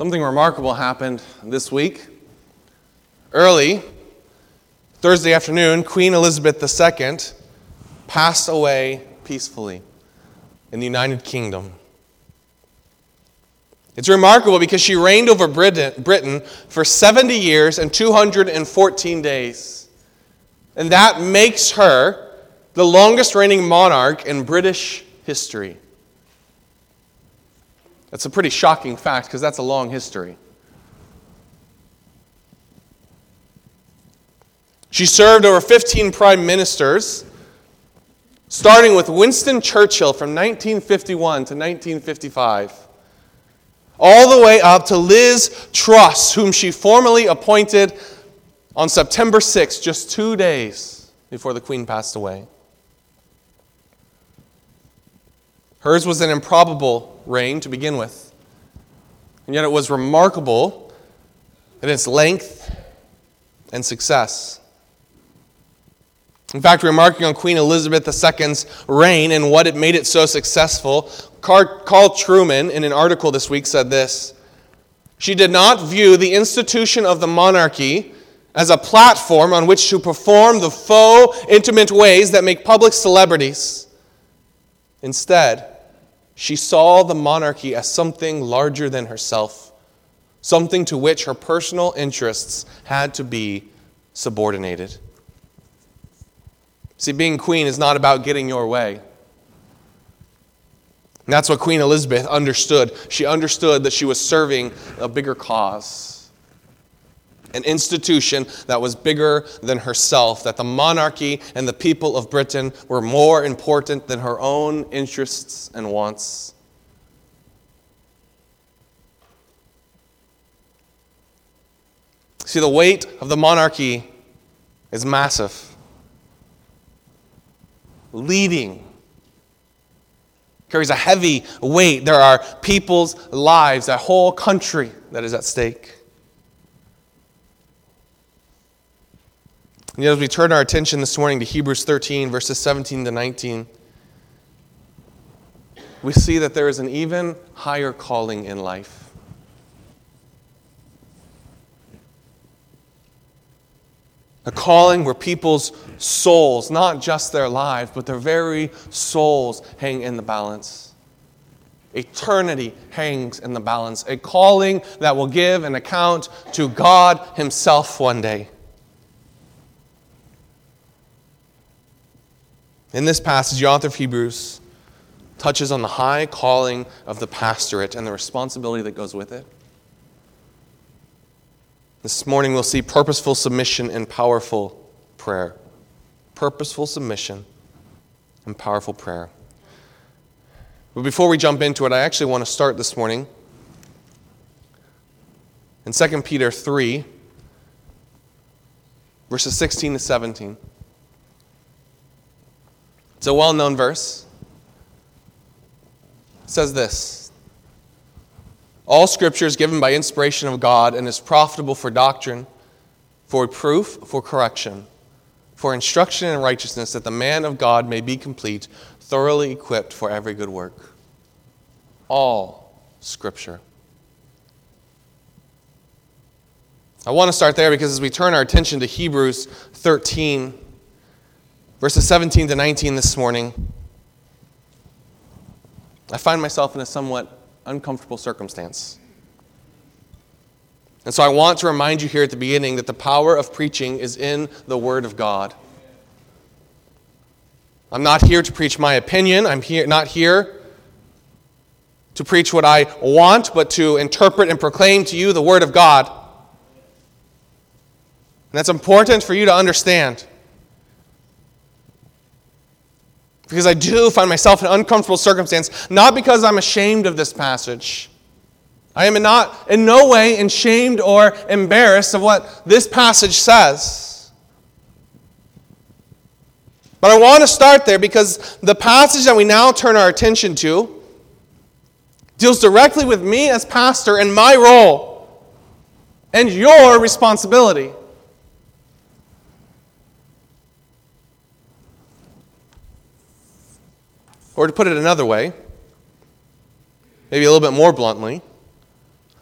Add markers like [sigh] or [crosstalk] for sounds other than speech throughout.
Something remarkable happened this week. Early, Thursday afternoon, Queen Elizabeth II passed away peacefully in the United Kingdom. It's remarkable because she reigned over Britain for 70 years and 214 days. And that makes her the longest reigning monarch in British history. That's a pretty shocking fact because that's a long history. She served over 15 prime ministers, starting with Winston Churchill from 1951 to 1955, all the way up to Liz Truss, whom she formally appointed on September 6, just two days before the Queen passed away. Hers was an improbable reign to begin with, and yet it was remarkable in its length and success. In fact, remarking on Queen Elizabeth II's reign and what it made it so successful, Carl Trueman, in an article this week, said this She did not view the institution of the monarchy as a platform on which to perform the faux, intimate ways that make public celebrities. Instead, she saw the monarchy as something larger than herself, something to which her personal interests had to be subordinated. See, being queen is not about getting your way. And that's what Queen Elizabeth understood. She understood that she was serving a bigger cause, an institution that was bigger than herself, that the monarchy and the people of Britain were more important than her own interests and wants. See, the weight of the monarchy is massive leading carries a heavy weight. There are people's lives, a whole country that is at stake. And yet, as we turn our attention this morning to Hebrews 13, verses 17 to 19, we see that there is an even higher calling in life. A calling where people's souls, not just their lives, but their very souls, hang in the balance. Eternity hangs in the balance. A calling that will give an account to God Himself one day. In this passage, the author of Hebrews touches on the high calling of the pastorate and the responsibility that goes with it. This morning we'll see purposeful submission and powerful prayer. Purposeful submission and powerful prayer. But before we jump into it, I actually want to start this morning in 2 Peter 3, verses 16 to 17. It's a well known verse. It says this. All scripture is given by inspiration of God and is profitable for doctrine, for proof, for correction, for instruction in righteousness, that the man of God may be complete, thoroughly equipped for every good work. All scripture. I want to start there because as we turn our attention to Hebrews 13, verses 17 to 19 this morning, I find myself in a somewhat uncomfortable circumstance. And so I want to remind you here at the beginning that the power of preaching is in the Word of God. I'm not here to preach my opinion. I'm here, not here to preach what I want, but to interpret and proclaim to you the Word of God. And that's important for you to understand. Because I do find myself in an uncomfortable circumstance, not because I'm ashamed of this passage. I am not in no way ashamed or embarrassed of what this passage says. But I want to start there because the passage that we now turn our attention to deals directly with me as pastor and my role and your responsibility. Or to put it another way, maybe a little bit more bluntly,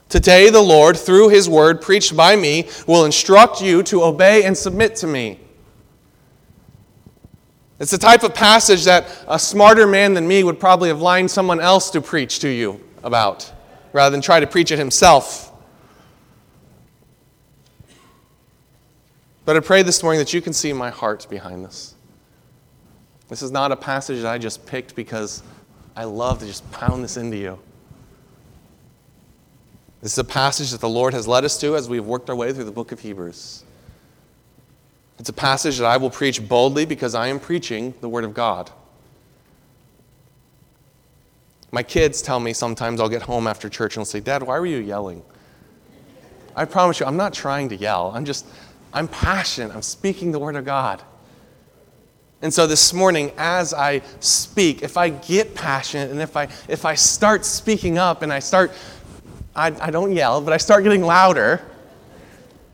Today, the Lord, through his word preached by me, will instruct you to obey and submit to me. It's the type of passage that a smarter man than me would probably have lined someone else to preach to you about rather than try to preach it himself. But I pray this morning that you can see my heart behind this. This is not a passage that I just picked because I love to just pound this into you. This is a passage that the Lord has led us to as we've worked our way through the book of Hebrews. It's a passage that I will preach boldly because I am preaching the Word of God. My kids tell me sometimes I'll get home after church and they'll say, Dad, why were you yelling? I promise you, I'm not trying to yell. I'm just, I'm passionate. I'm speaking the Word of God. And so this morning, as I speak, if I get passionate and if I, if I start speaking up and I start, I, I don't yell, but I start getting louder,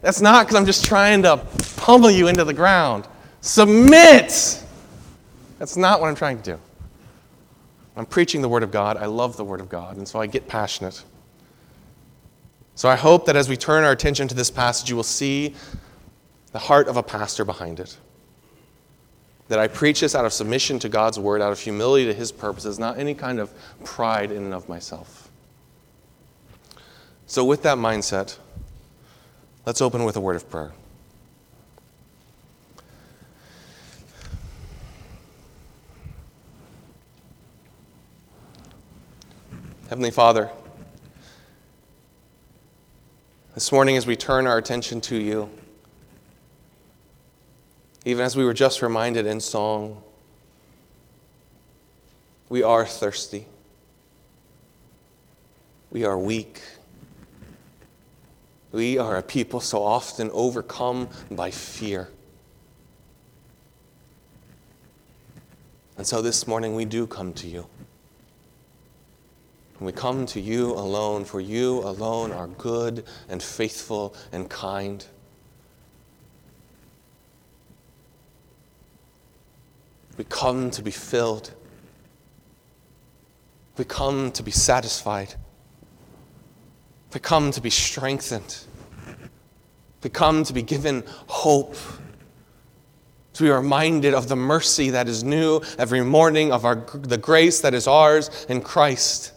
that's not because I'm just trying to pummel you into the ground. Submit! That's not what I'm trying to do. I'm preaching the Word of God. I love the Word of God, and so I get passionate. So I hope that as we turn our attention to this passage, you will see the heart of a pastor behind it. That I preach this out of submission to God's Word, out of humility to His purposes, not any kind of pride in and of myself. So, with that mindset, Let's open with a word of prayer. Heavenly Father, this morning as we turn our attention to you, even as we were just reminded in song, we are thirsty. We are weak. We are a people so often overcome by fear. And so this morning we do come to you. And we come to you alone, for you alone are good and faithful and kind. We come to be filled. We come to be satisfied. We come to be strengthened. We come to be given hope. To be reminded of the mercy that is new every morning, of our, the grace that is ours in Christ.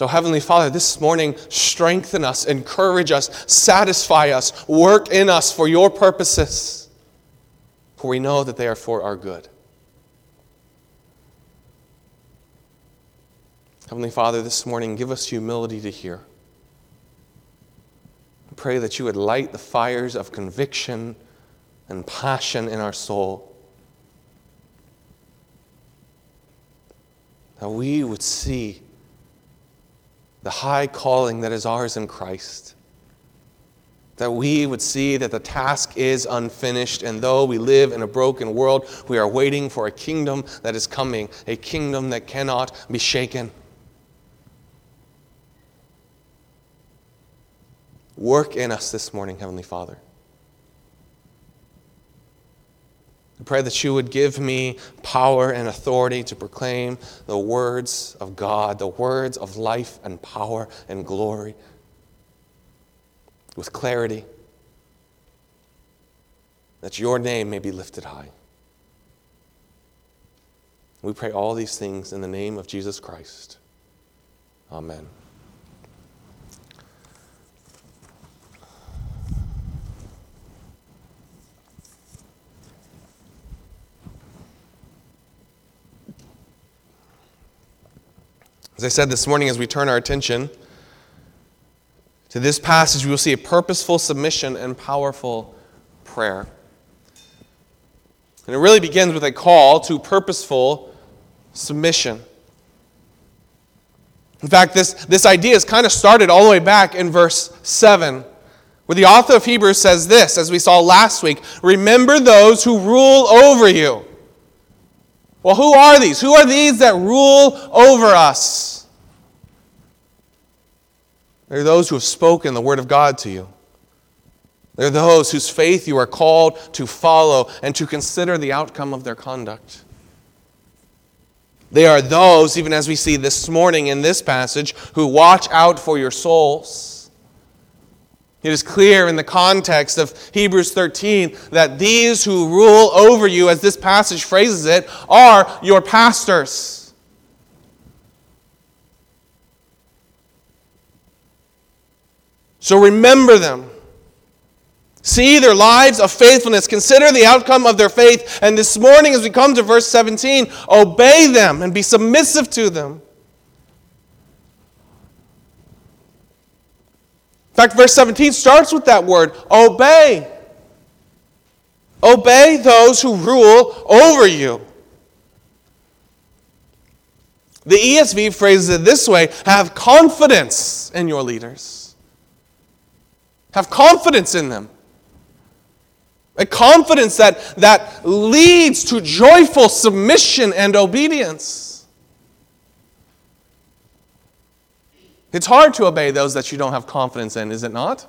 So, Heavenly Father, this morning, strengthen us, encourage us, satisfy us, work in us for your purposes, for we know that they are for our good. Heavenly Father, this morning, give us humility to hear. I pray that you would light the fires of conviction and passion in our soul. That we would see the high calling that is ours in Christ. That we would see that the task is unfinished, and though we live in a broken world, we are waiting for a kingdom that is coming, a kingdom that cannot be shaken. Work in us this morning, Heavenly Father. I pray that you would give me power and authority to proclaim the words of God, the words of life and power and glory with clarity, that your name may be lifted high. We pray all these things in the name of Jesus Christ. Amen. As I said this morning, as we turn our attention to this passage, we will see a purposeful submission and powerful prayer. And it really begins with a call to purposeful submission. In fact, this, this idea is kind of started all the way back in verse 7, where the author of Hebrews says this, as we saw last week Remember those who rule over you well, who are these? Who are these that rule over us? They're those who have spoken the word of God to you. They're those whose faith you are called to follow and to consider the outcome of their conduct. They are those, even as we see this morning in this passage, who watch out for your souls. It is clear in the context of Hebrews 13 that these who rule over you, as this passage phrases it, are your pastors. So remember them. See their lives of faithfulness. Consider the outcome of their faith. And this morning, as we come to verse 17, obey them and be submissive to them. In fact, verse 17 starts with that word obey. Obey those who rule over you. The ESV phrases it this way have confidence in your leaders. Have confidence in them. A confidence that, that leads to joyful submission and obedience. It's hard to obey those that you don't have confidence in, is it not?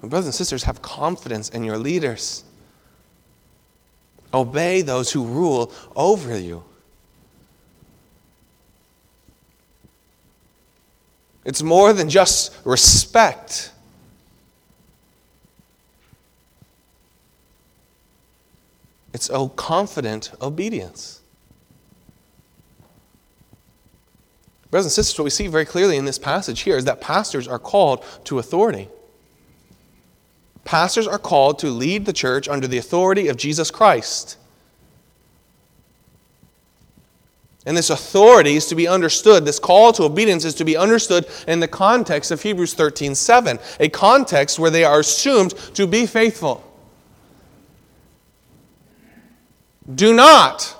Brothers and sisters, have confidence in your leaders. Obey those who rule over you. It's more than just respect. It's a confident obedience. Brothers and sisters, what we see very clearly in this passage here is that pastors are called to authority. Pastors are called to lead the church under the authority of Jesus Christ. And this authority is to be understood, this call to obedience is to be understood in the context of Hebrews 13 7, a context where they are assumed to be faithful. Do not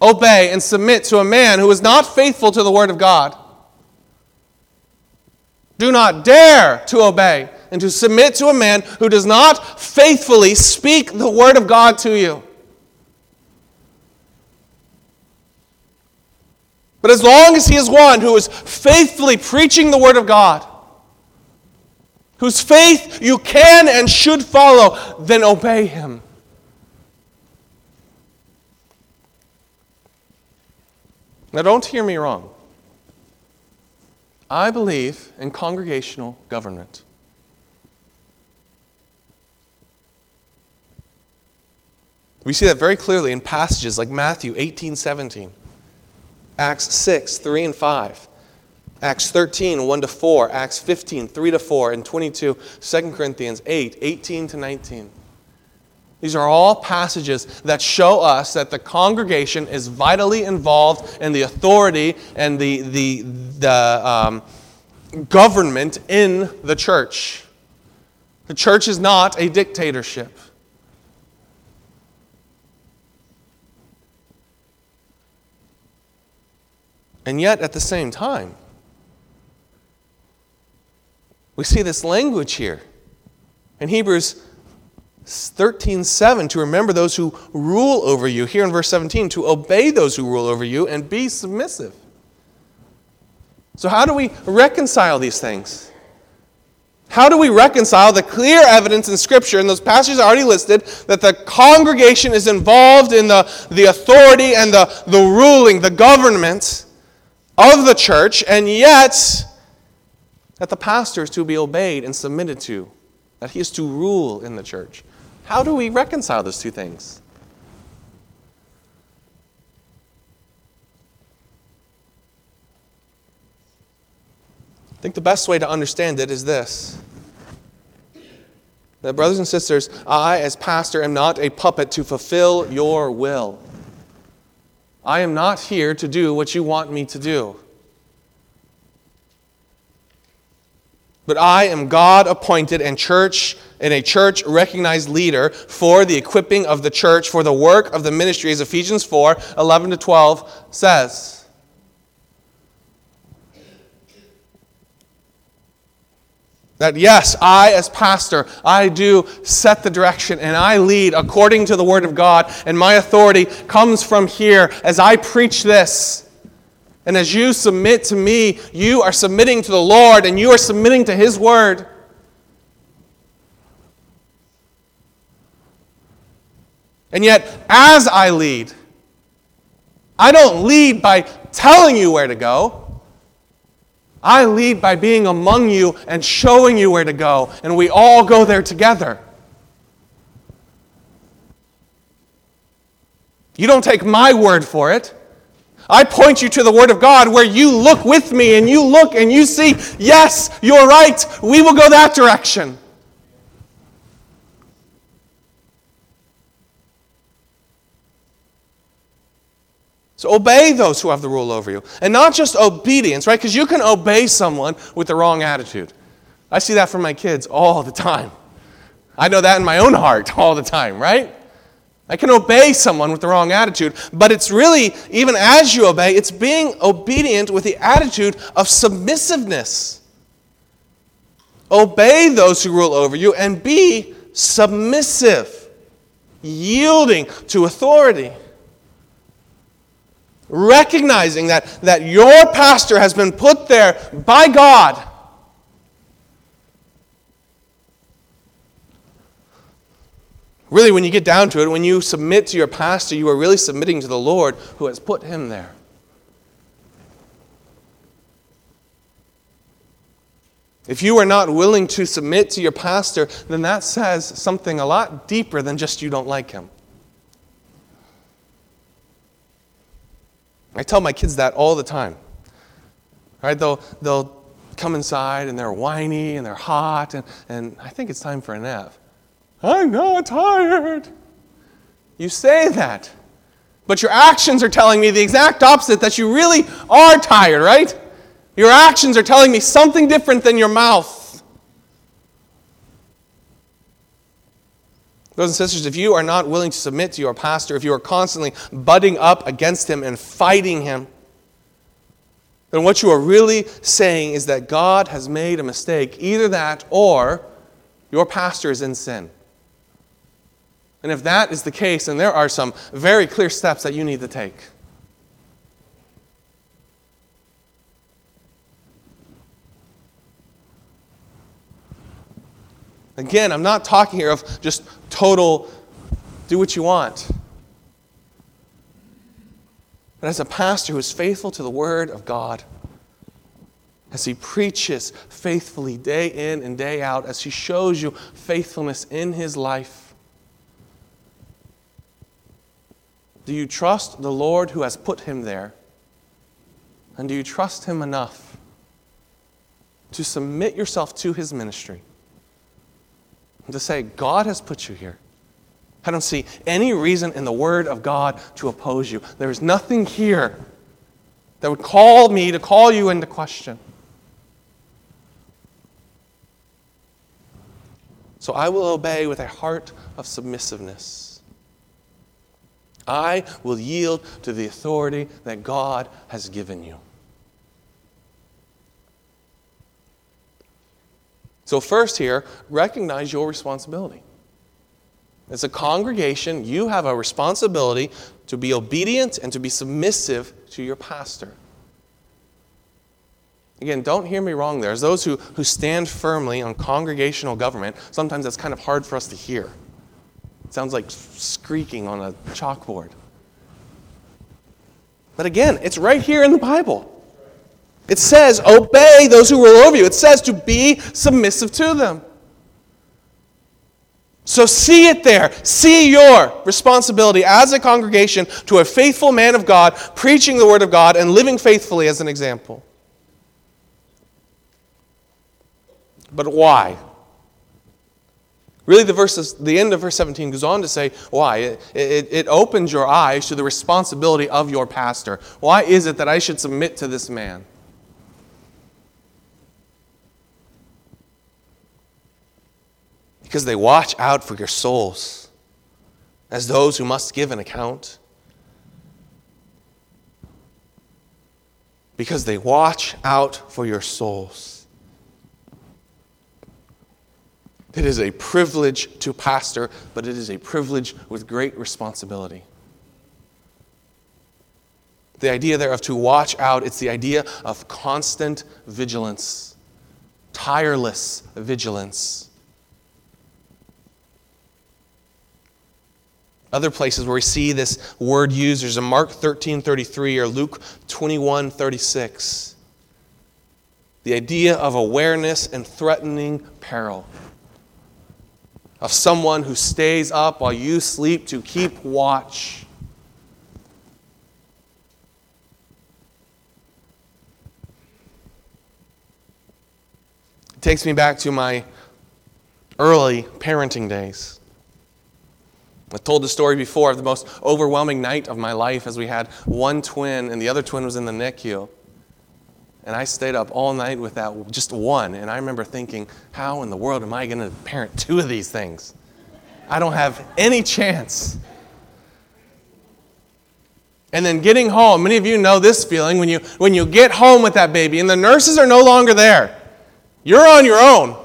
obey and submit to a man who is not faithful to the Word of God. Do not dare to obey and to submit to a man who does not faithfully speak the Word of God to you. But as long as he is one who is faithfully preaching the Word of God, whose faith you can and should follow, then obey him. Now, don't hear me wrong. I believe in congregational government. We see that very clearly in passages like Matthew 18 17, Acts 6 3 and 5, Acts 13 1 to 4, Acts 15 3 to 4, and 22, 2 Corinthians 8 18 to 19. These are all passages that show us that the congregation is vitally involved in the authority and the, the, the um, government in the church. The church is not a dictatorship. And yet, at the same time, we see this language here. In Hebrews 13:7 to remember those who rule over you. Here in verse 17 to obey those who rule over you and be submissive. So how do we reconcile these things? How do we reconcile the clear evidence in Scripture, and those passages already listed, that the congregation is involved in the, the authority and the, the ruling, the government of the church, and yet that the pastor is to be obeyed and submitted to, that he is to rule in the church? How do we reconcile those two things? I think the best way to understand it is this. That, brothers and sisters, I, as pastor, am not a puppet to fulfill your will. I am not here to do what you want me to do. But I am God appointed and church in a church recognized leader for the equipping of the church for the work of the ministry, as Ephesians 4 11 to 12 says. That yes, I as pastor, I do set the direction and I lead according to the Word of God, and my authority comes from here as I preach this. And as you submit to me, you are submitting to the Lord and you are submitting to His Word. And yet, as I lead, I don't lead by telling you where to go. I lead by being among you and showing you where to go, and we all go there together. You don't take my word for it. I point you to the Word of God where you look with me and you look and you see, yes, you're right, we will go that direction. So obey those who have the rule over you. And not just obedience, right? Because you can obey someone with the wrong attitude. I see that from my kids all the time. I know that in my own heart all the time, right? I can obey someone with the wrong attitude, but it's really, even as you obey, it's being obedient with the attitude of submissiveness. Obey those who rule over you and be submissive, yielding to authority recognizing that, that your pastor has been put there by God. Really, when you get down to it, when you submit to your pastor, you are really submitting to the Lord who has put him there. If you are not willing to submit to your pastor, then that says something a lot deeper than just you don't like him. I tell my kids that all the time. Right? They'll, they'll come inside and they're whiny and they're hot, and, and I think it's time for a nap. I'm not tired. You say that, but your actions are telling me the exact opposite that you really are tired, right? Your actions are telling me something different than your mouth. Brothers and sisters, if you are not willing to submit to your pastor, if you are constantly butting up against him and fighting him, then what you are really saying is that God has made a mistake. Either that or your pastor is in sin. And if that is the case, then there are some very clear steps that you need to take. Again, I'm not talking here of just total do what you want. But as a pastor who is faithful to the Word of God, as he preaches faithfully day in and day out, as he shows you faithfulness in his life, do you trust the Lord who has put him there? And do you trust him enough to submit yourself to his ministry? To say, God has put you here. I don't see any reason in the Word of God to oppose you. There is nothing here that would call me to call you into question. So I will obey with a heart of submissiveness. I will yield to the authority that God has given you. So, first, here, recognize your responsibility. As a congregation, you have a responsibility to be obedient and to be submissive to your pastor. Again, don't hear me wrong there. As those who, who stand firmly on congregational government, sometimes that's kind of hard for us to hear. It sounds like squeaking on a chalkboard. But again, it's right here in the Bible. It says, obey those who rule over you. It says to be submissive to them. So see it there. See your responsibility as a congregation to a faithful man of God, preaching the word of God and living faithfully as an example. But why? Really, the, verses, the end of verse 17 goes on to say why. It, it, it opens your eyes to the responsibility of your pastor. Why is it that I should submit to this man? Because they watch out for your souls as those who must give an account. Because they watch out for your souls. It is a privilege to pastor, but it is a privilege with great responsibility. The idea there of to watch out, it's the idea of constant vigilance, tireless vigilance. Other places where we see this word used, there's a Mark 13 33 or Luke 21 36. The idea of awareness and threatening peril. Of someone who stays up while you sleep to keep watch. It takes me back to my early parenting days. I've told the story before of the most overwhelming night of my life as we had one twin and the other twin was in the NICU. And I stayed up all night with that just one. And I remember thinking, how in the world am I going to parent two of these things? I don't have any chance. And then getting home, many of you know this feeling when you, when you get home with that baby and the nurses are no longer there. You're on your own.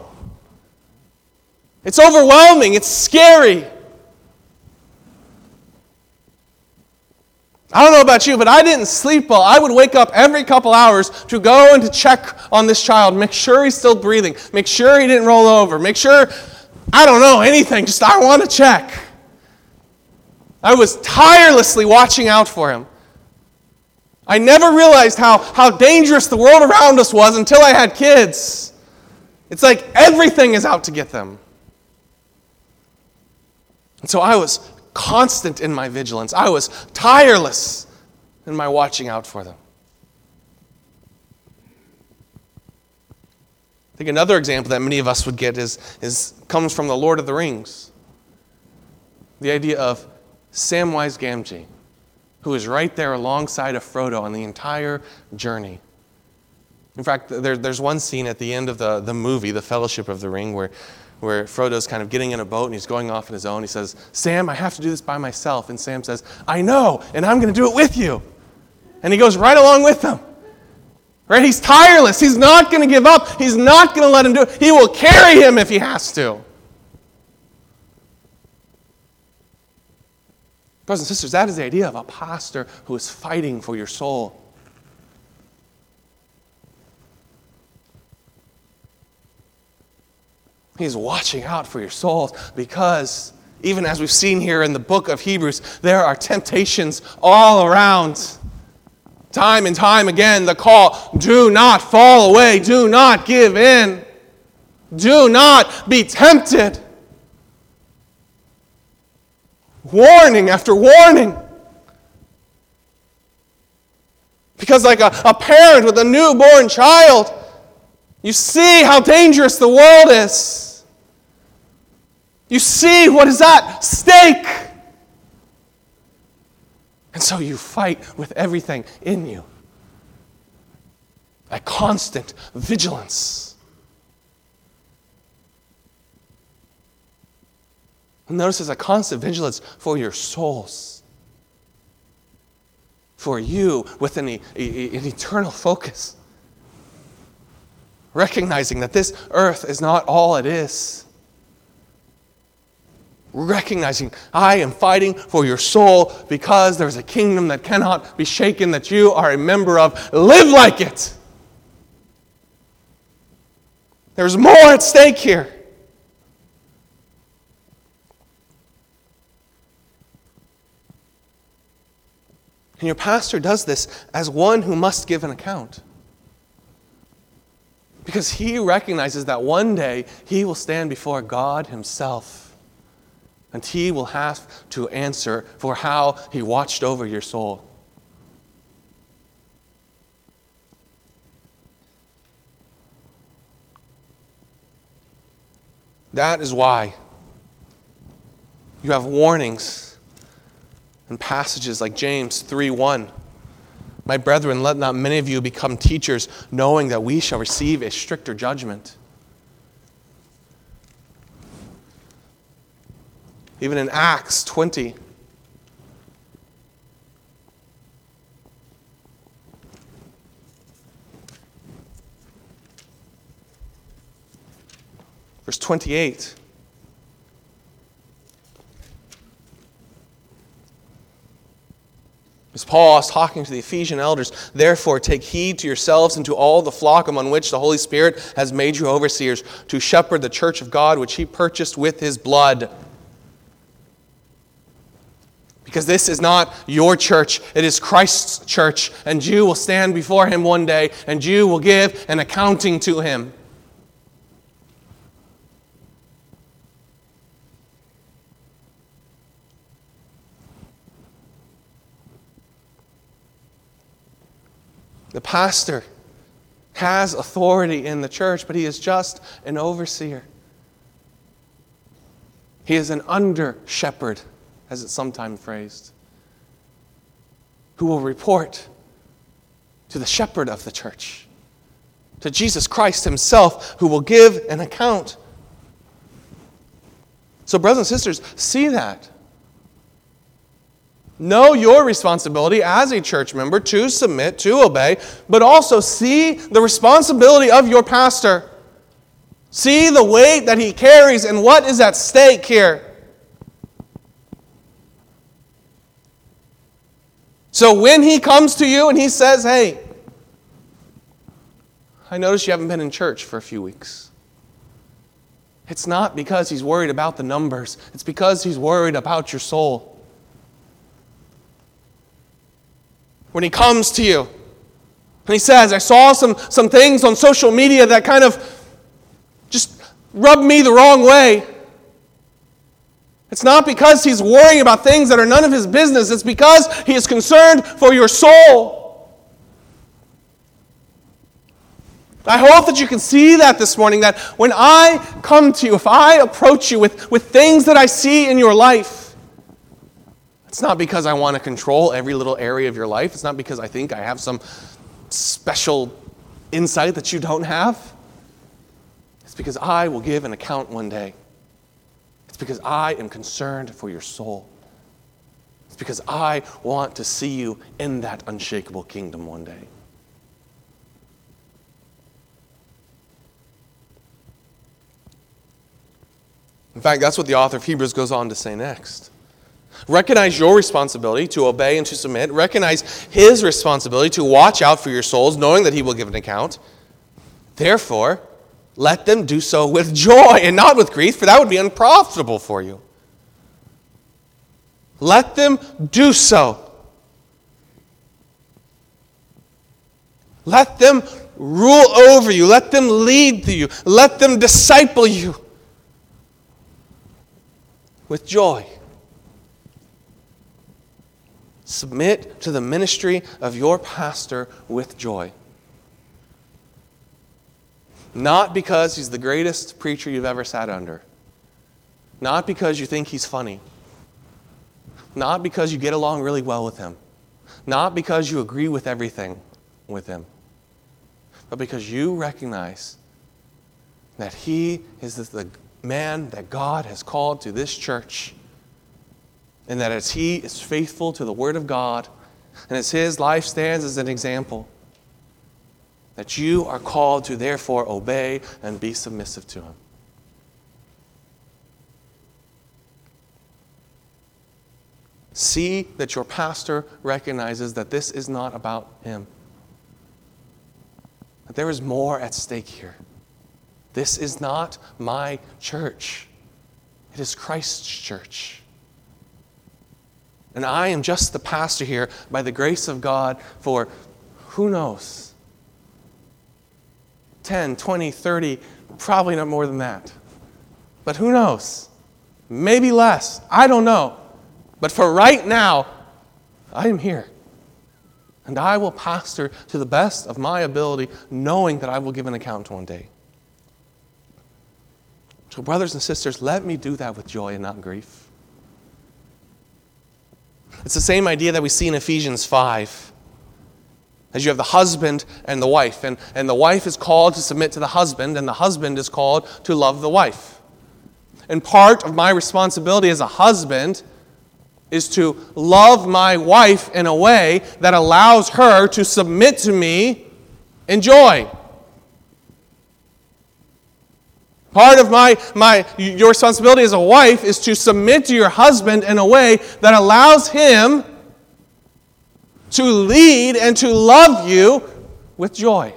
It's overwhelming, it's scary. I don't know about you, but I didn't sleep well. I would wake up every couple hours to go and to check on this child, make sure he's still breathing, make sure he didn't roll over, make sure, I don't know, anything, just I want to check. I was tirelessly watching out for him. I never realized how, how dangerous the world around us was until I had kids. It's like everything is out to get them. And so I was constant in my vigilance, I was tireless in my watching out for them. I think another example that many of us would get is, is comes from the Lord of the Rings. The idea of Samwise Gamgee, who is right there alongside of Frodo on the entire journey. In fact, there, there's one scene at the end of the, the movie, The Fellowship of the Ring, where where Frodo's kind of getting in a boat and he's going off on his own. He says, Sam, I have to do this by myself. And Sam says, I know, and I'm going to do it with you. And he goes right along with them. Right? He's tireless. He's not going to give up. He's not going to let him do it. He will carry him if he has to. Brothers and sisters, that is the idea of a pastor who is fighting for your soul. He's watching out for your souls because, even as we've seen here in the book of Hebrews, there are temptations all around. Time and time again, the call do not fall away, do not give in, do not be tempted. Warning after warning. Because, like a, a parent with a newborn child, you see how dangerous the world is. You see what is at stake. And so you fight with everything in you. A constant vigilance. Notice there's a constant vigilance for your souls. For you with an, an eternal focus recognizing that this earth is not all it is. Recognizing I am fighting for your soul because there's a kingdom that cannot be shaken that you are a member of. Live like it. There's more at stake here. And your pastor does this as one who must give an account. Because he recognizes that one day he will stand before God himself. And he will have to answer for how he watched over your soul. That is why you have warnings and passages like James 3 1 my brethren, let not many of you become teachers, knowing that we shall receive a stricter judgment. Even in Acts 20, verse 28. As Paul is talking to the Ephesian elders, therefore take heed to yourselves and to all the flock among which the Holy Spirit has made you overseers, to shepherd the church of God which he purchased with his blood. Because this is not your church, it is Christ's church, and you will stand before him one day, and you will give an accounting to him. The pastor has authority in the church, but he is just an overseer. He is an under shepherd, as it's sometimes phrased, who will report to the shepherd of the church, to Jesus Christ himself, who will give an account. So, brothers and sisters, see that. Know your responsibility as a church member to submit, to obey, but also see the responsibility of your pastor. See the weight that he carries and what is at stake here. So when he comes to you and he says, Hey, I notice you haven't been in church for a few weeks. It's not because he's worried about the numbers, it's because he's worried about your soul. When he comes to you. And he says, I saw some, some things on social media that kind of just rubbed me the wrong way. It's not because he's worrying about things that are none of his business, it's because he is concerned for your soul. I hope that you can see that this morning that when I come to you, if I approach you with, with things that I see in your life, it's not because I want to control every little area of your life. It's not because I think I have some special insight that you don't have. It's because I will give an account one day. It's because I am concerned for your soul. It's because I want to see you in that unshakable kingdom one day. In fact, that's what the author of Hebrews goes on to say next. Recognize your responsibility to obey and to submit. Recognize his responsibility to watch out for your souls, knowing that he will give an account. Therefore, let them do so with joy and not with grief, for that would be unprofitable for you. Let them do so. Let them rule over you. Let them lead you. Let them disciple you with joy. Submit to the ministry of your pastor with joy. Not because he's the greatest preacher you've ever sat under. Not because you think he's funny. Not because you get along really well with him. Not because you agree with everything with him. But because you recognize that he is the man that God has called to this church and that as he is faithful to the Word of God, and as his life stands as an example, that you are called to therefore obey and be submissive to him. See that your pastor recognizes that this is not about him, that there is more at stake here. This is not my church, it is Christ's church. And I am just the pastor here by the grace of God for who knows 10, 20, 30, probably not more than that. But who knows? Maybe less. I don't know. But for right now, I am here. And I will pastor to the best of my ability, knowing that I will give an account one day. So, brothers and sisters, let me do that with joy and not grief. It's the same idea that we see in Ephesians 5. As you have the husband and the wife, and, and the wife is called to submit to the husband, and the husband is called to love the wife. And part of my responsibility as a husband is to love my wife in a way that allows her to submit to me in joy. Part of my, my, your responsibility as a wife is to submit to your husband in a way that allows him to lead and to love you with joy.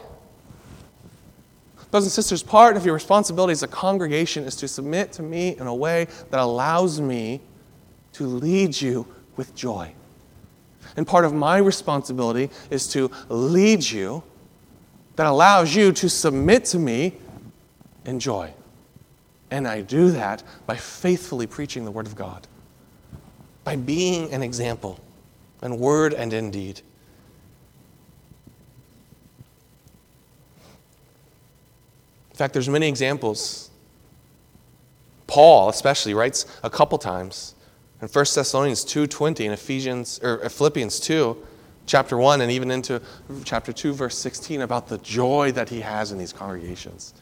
Brothers and sisters, part of your responsibility as a congregation is to submit to me in a way that allows me to lead you with joy. And part of my responsibility is to lead you that allows you to submit to me in joy. And I do that by faithfully preaching the Word of God, by being an example in word and in deed. In fact, there's many examples. Paul especially writes a couple times in 1 Thessalonians 2:20 and Ephesians or Philippians 2 chapter 1 and even into chapter 2 verse 16 about the joy that he has in these congregations.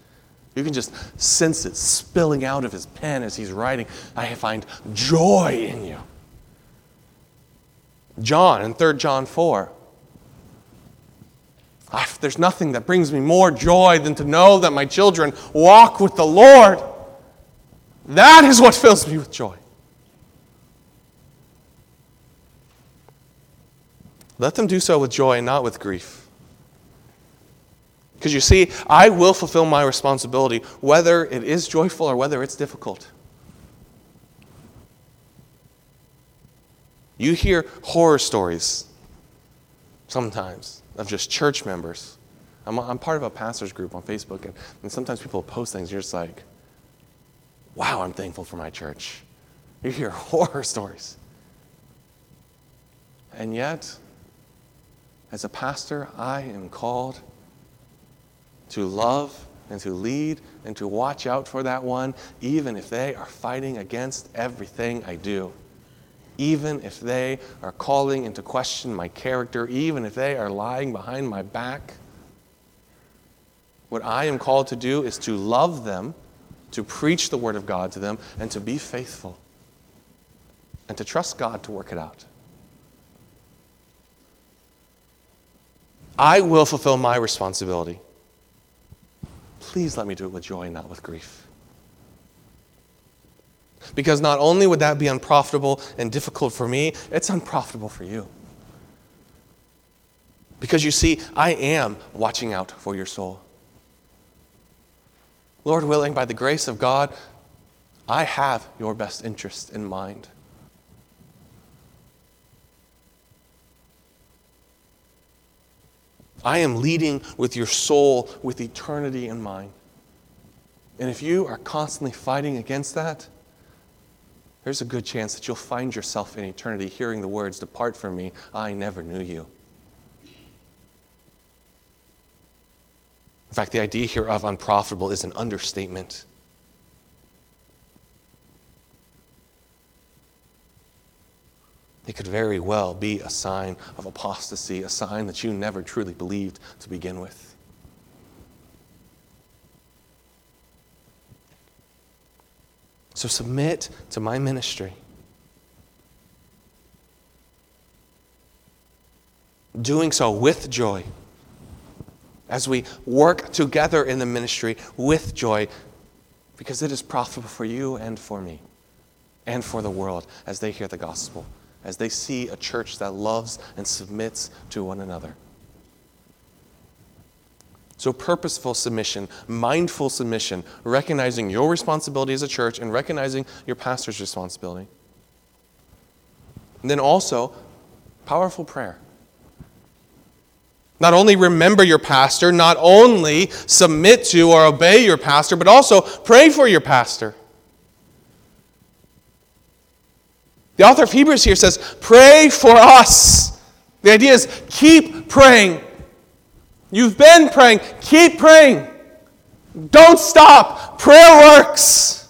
You can just sense it spilling out of his pen as he's writing. I find joy in you. John in 3 John 4. Ah, there's nothing that brings me more joy than to know that my children walk with the Lord. That is what fills me with joy. Let them do so with joy and not with grief. Because you see, I will fulfill my responsibility whether it is joyful or whether it's difficult. You hear horror stories sometimes of just church members. I'm, I'm part of a pastor's group on Facebook, and, and sometimes people post things, you're just like, wow, I'm thankful for my church. You hear [laughs] horror stories. And yet, as a pastor, I am called to love and to lead and to watch out for that one, even if they are fighting against everything I do. Even if they are calling into question my character, even if they are lying behind my back. What I am called to do is to love them, to preach the Word of God to them, and to be faithful, and to trust God to work it out. I will fulfill my responsibility. Please let me do it with joy, not with grief. Because not only would that be unprofitable and difficult for me, it's unprofitable for you. Because you see, I am watching out for your soul. Lord willing, by the grace of God, I have your best interest in mind. I am leading with your soul, with eternity in mind. And if you are constantly fighting against that, there's a good chance that you'll find yourself in eternity hearing the words, Depart from me, I never knew you. In fact, the idea here of unprofitable is an understatement. It could very well be a sign of apostasy, a sign that you never truly believed to begin with. So submit to my ministry. Doing so with joy. As we work together in the ministry with joy, because it is profitable for you and for me and for the world as they hear the gospel as they see a church that loves and submits to one another. So, purposeful submission, mindful submission, recognizing your responsibility as a church and recognizing your pastor's responsibility. And then also, powerful prayer. Not only remember your pastor, not only submit to or obey your pastor, but also pray for your pastor. The author of Hebrews here says, Pray for us. The idea is keep praying. You've been praying, keep praying. Don't stop. Prayer works.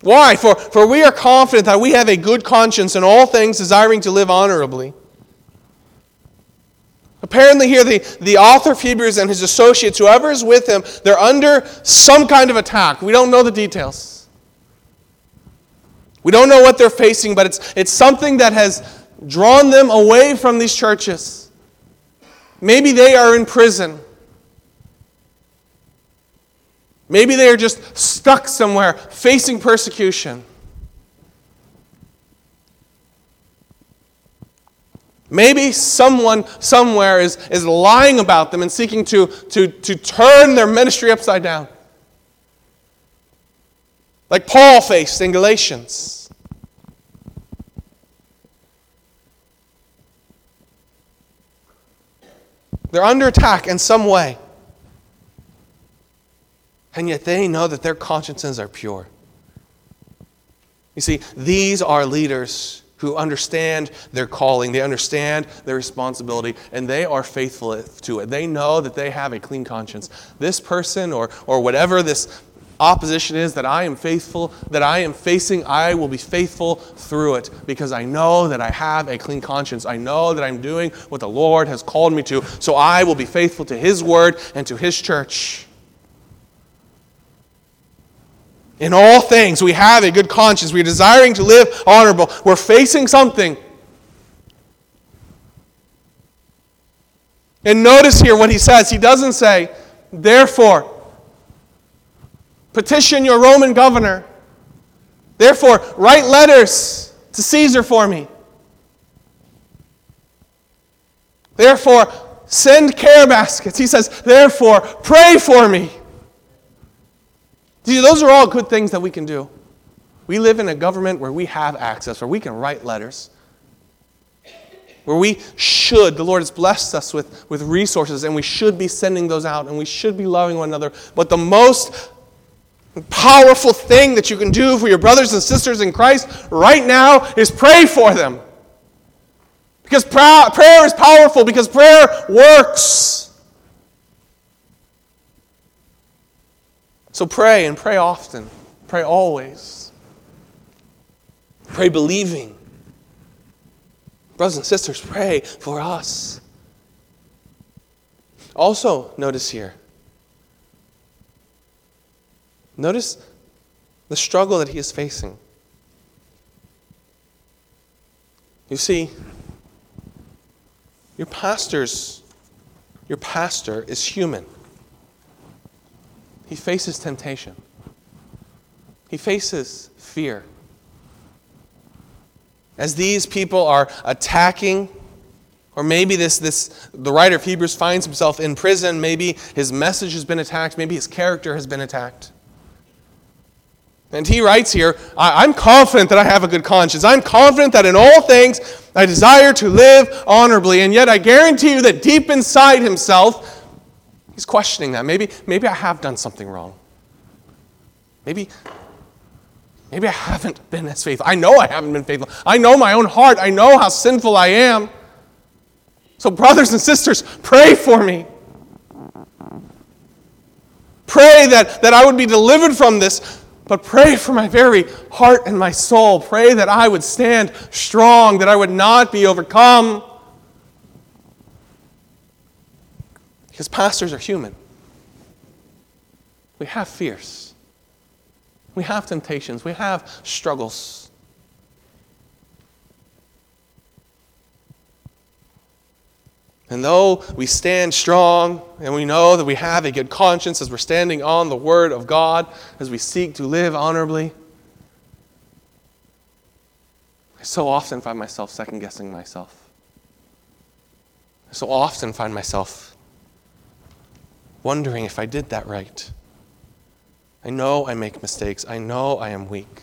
Why? For, for we are confident that we have a good conscience in all things, desiring to live honorably. Apparently, here, the, the author of Hebrews and his associates, whoever is with him, they're under some kind of attack. We don't know the details. We don't know what they're facing, but it's, it's something that has drawn them away from these churches. Maybe they are in prison. Maybe they are just stuck somewhere facing persecution. Maybe someone somewhere is, is lying about them and seeking to, to, to turn their ministry upside down like Paul faced in Galatians. They're under attack in some way. And yet they know that their consciences are pure. You see, these are leaders who understand their calling, they understand their responsibility, and they are faithful to it. They know that they have a clean conscience. This person or, or whatever this opposition is that I am faithful, that I am facing, I will be faithful through it because I know that I have a clean conscience. I know that I'm doing what the Lord has called me to. So I will be faithful to His word and to His church. In all things, we have a good conscience. We're desiring to live honorable. We're facing something. And notice here what he says. He doesn't say, therefore, Petition your Roman governor. Therefore, write letters to Caesar for me. Therefore, send care baskets. He says, therefore, pray for me. See, those are all good things that we can do. We live in a government where we have access, where we can write letters, where we should, the Lord has blessed us with, with resources, and we should be sending those out, and we should be loving one another. But the most powerful thing that you can do for your brothers and sisters in Christ right now is pray for them. Because prayer is powerful, because prayer works. So pray and pray often. Pray always. Pray believing. Brothers and sisters, pray for us. Also, notice here Notice the struggle that he is facing. You see, your pastor's your pastor is human. He faces temptation. He faces fear. As these people are attacking, or maybe this, this the writer of Hebrews finds himself in prison, maybe his message has been attacked, maybe his character has been attacked. And he writes here, I'm confident that I have a good conscience. I'm confident that in all things I desire to live honorably. And yet I guarantee you that deep inside himself, he's questioning that. Maybe, maybe I have done something wrong. Maybe, maybe I haven't been as faithful. I know I haven't been faithful. I know my own heart. I know how sinful I am. So, brothers and sisters, pray for me. Pray that, that I would be delivered from this but pray for my very heart and my soul. Pray that I would stand strong, that I would not be overcome. Because pastors are human. We have fears, we have temptations, we have struggles. And though we stand strong and we know that we have a good conscience as we're standing on the Word of God, as we seek to live honorably, I so often find myself second guessing myself. I so often find myself wondering if I did that right. I know I make mistakes, I know I am weak.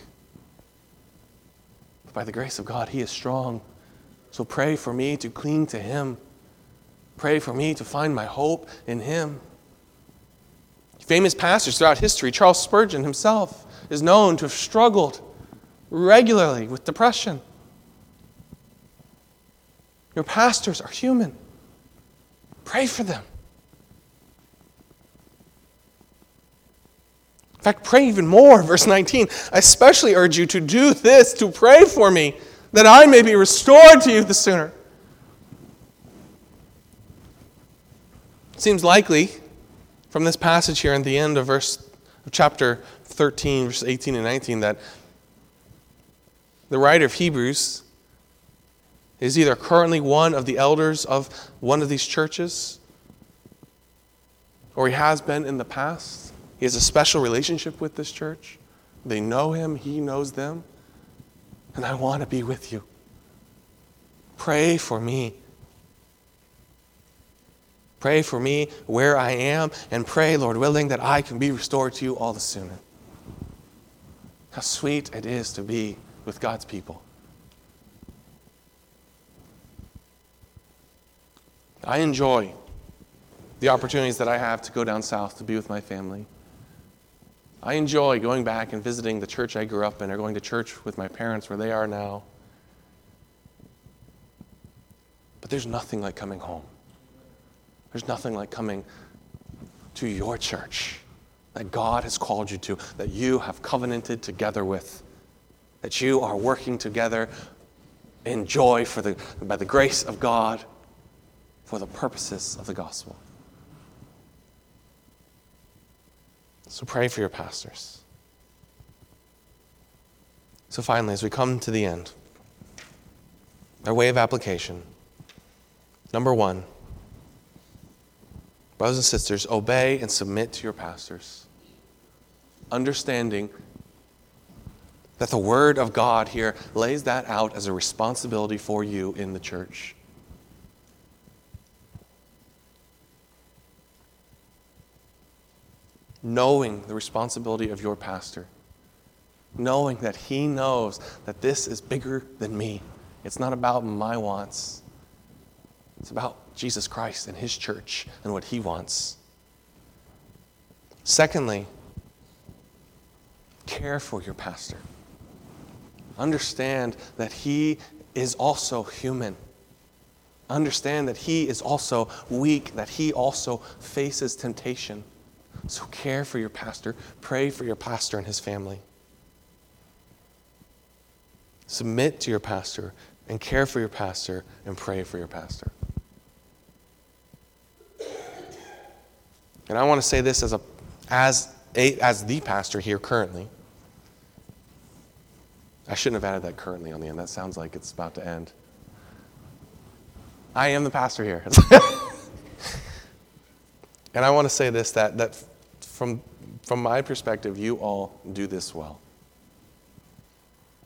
But by the grace of God, He is strong. So pray for me to cling to Him. Pray for me to find my hope in Him. Famous pastors throughout history, Charles Spurgeon himself is known to have struggled regularly with depression. Your pastors are human. Pray for them. In fact, pray even more. [laughs] Verse 19 I especially urge you to do this, to pray for me, that I may be restored to you the sooner. Seems likely from this passage here in the end of verse of chapter 13, verses 18 and 19, that the writer of Hebrews is either currently one of the elders of one of these churches, or he has been in the past. He has a special relationship with this church. They know him, he knows them. And I want to be with you. Pray for me Pray for me where I am, and pray, Lord willing, that I can be restored to you all the sooner. How sweet it is to be with God's people. I enjoy the opportunities that I have to go down south to be with my family. I enjoy going back and visiting the church I grew up in or going to church with my parents where they are now. But there's nothing like coming home. There's nothing like coming to your church that God has called you to, that you have covenanted together with, that you are working together in joy for the, by the grace of God for the purposes of the gospel. So pray for your pastors. So finally, as we come to the end, our way of application. Number one, brothers and sisters, obey and submit to your pastors, understanding that the Word of God here lays that out as a responsibility for you in the church. knowing the responsibility of your pastor, knowing that he knows that this is bigger than me. It's not about my wants, it's about Jesus Christ and his church and what he wants. Secondly, care for your pastor. Understand that he is also human. Understand that he is also weak, that he also faces temptation. So care for your pastor, pray for your pastor and his family. Submit to your pastor and care for your pastor and pray for your pastor. And I want to say this as a as a, as the pastor here currently. I shouldn't have added that currently on the end. That sounds like it's about to end. I am the pastor here. [laughs] and I want to say this that, that from, from my perspective, you all do this well.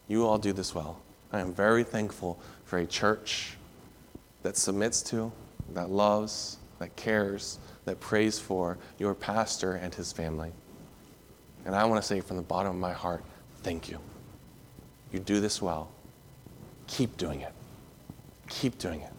You all do this well. I am very thankful for a church that submits to, that loves, that cares, that prays for your pastor and his family. And I want to say from the bottom of my heart, thank you. You do this well. Keep doing it. Keep doing it.